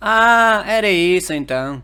Ah, era isso então.